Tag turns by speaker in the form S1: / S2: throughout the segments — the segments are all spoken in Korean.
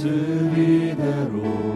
S1: 모습 이대로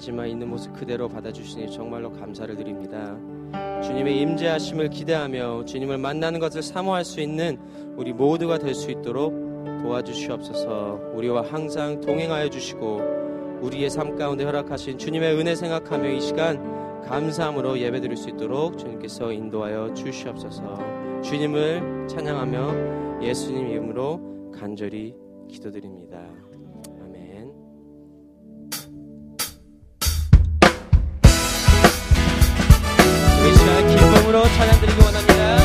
S1: 하지만 있는 모습 그대로 받아주시니 정말로 감사를 드립니다. 주님의 임재하심을 기대하며 주님을 만나는 것을 사모할 수 있는 우리 모두가 될 수 있도록 도와주시옵소서. 우리와 항상 동행하여 주시고 우리의 삶 가운데 허락하신 주님의 은혜 생각하며 이 시간 감사함으로 예배드릴 수 있도록 주님께서 인도하여 주시옵소서. 주님을 찬양하며 예수님 이름으로 간절히 기도드립니다. 기쁨으로 찬양드리기 원합니다.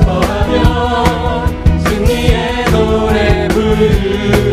S1: 기뻐하며
S2: 승리의
S1: 노래 부르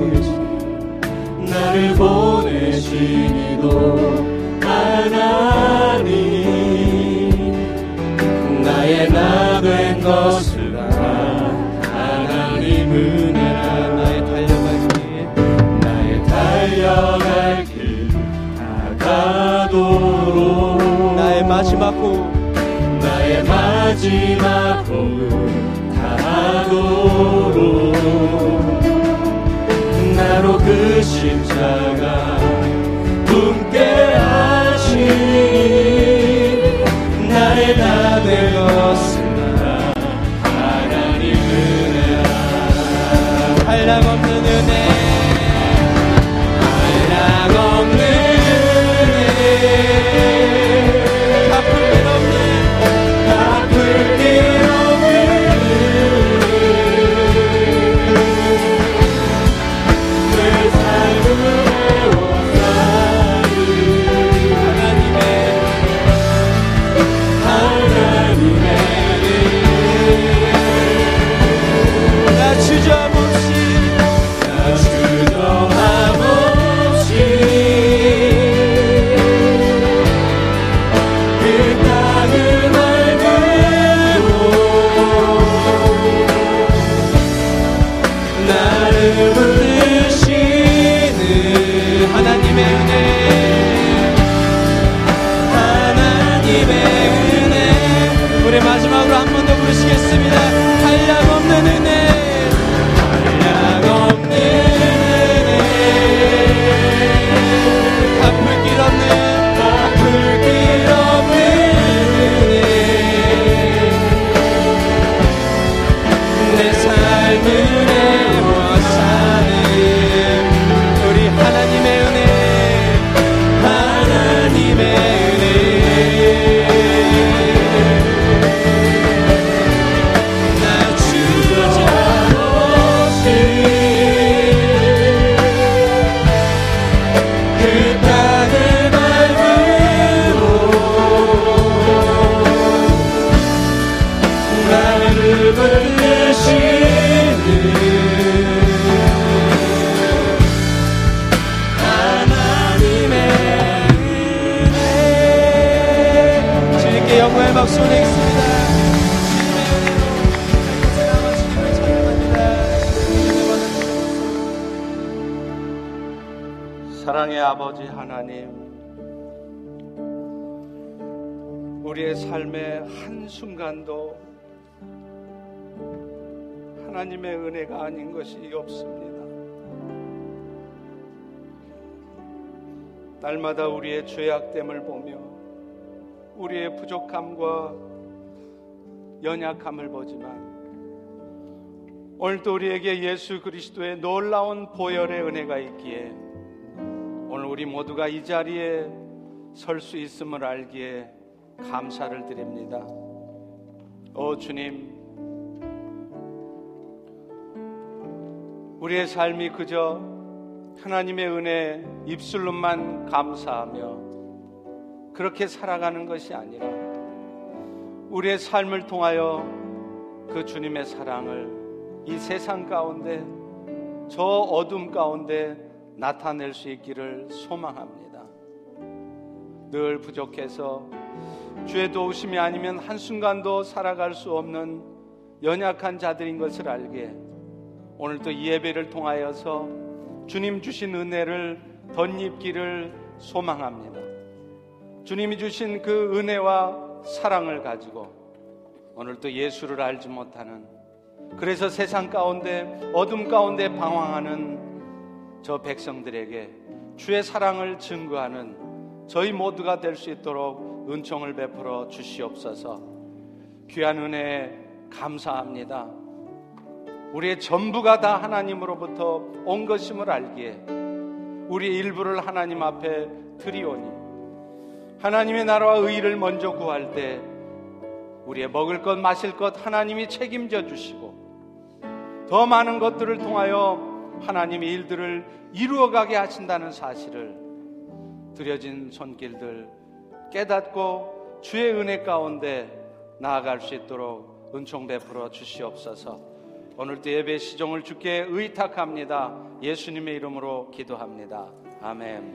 S3: 보내시
S1: 나를 보내시니도 하나님 나의 나 된 것을 다 하나님 은혜라
S3: 나의 달려갈 길
S1: 나의 달려갈 길 다가도록.
S3: 나의 마지막 호흡
S1: 나의 마지막 십자가
S3: 아버지 하나님 우리의 삶의 한순간도 하나님의 은혜가 아닌 것이 없습니다. 날마다 우리의 죄악됨을 보며 우리의 부족함과 연약함을 보지만 오늘도 우리에게 예수 그리스도의 놀라운 보혈의 은혜가 있기에 오늘 우리 모두가 이 자리에 설 수 있음을 알기에 감사를 드립니다. 오 주님, 우리의 삶이 그저 하나님의 은혜 입술로만 감사하며 그렇게 살아가는 것이 아니라 우리의 삶을 통하여 그 주님의 사랑을 이 세상 가운데 저 어둠 가운데 나타낼 수 있기를 소망합니다. 늘 부족해서 주의 도우심이 아니면 한순간도 살아갈 수 없는 연약한 자들인 것을 알게 오늘도 이 예배를 통하여서 주님 주신 은혜를 덧입기를 소망합니다. 주님이 주신 그 은혜와 사랑을 가지고 오늘도 예수를 알지 못하는 그래서 세상 가운데 어둠 가운데 방황하는 저 백성들에게 주의 사랑을 증거하는 저희 모두가 될 수 있도록 은총을 베풀어 주시옵소서. 귀한 은혜 감사합니다. 우리의 전부가 다 하나님으로부터 온 것임을 알기에 우리의 일부를 하나님 앞에 드리오니 하나님의 나라와 의를 먼저 구할 때 우리의 먹을 것 마실 것 하나님이 책임져 주시고 더 많은 것들을 통하여 하나님의 일들을 이루어가게 하신다는 사실을 드려진 손길들 깨닫고 주의 은혜 가운데 나아갈 수 있도록 은총 베풀어 주시옵소서. 오늘도 예배 시종을 주께 의탁합니다. 예수님의 이름으로 기도합니다. 아멘.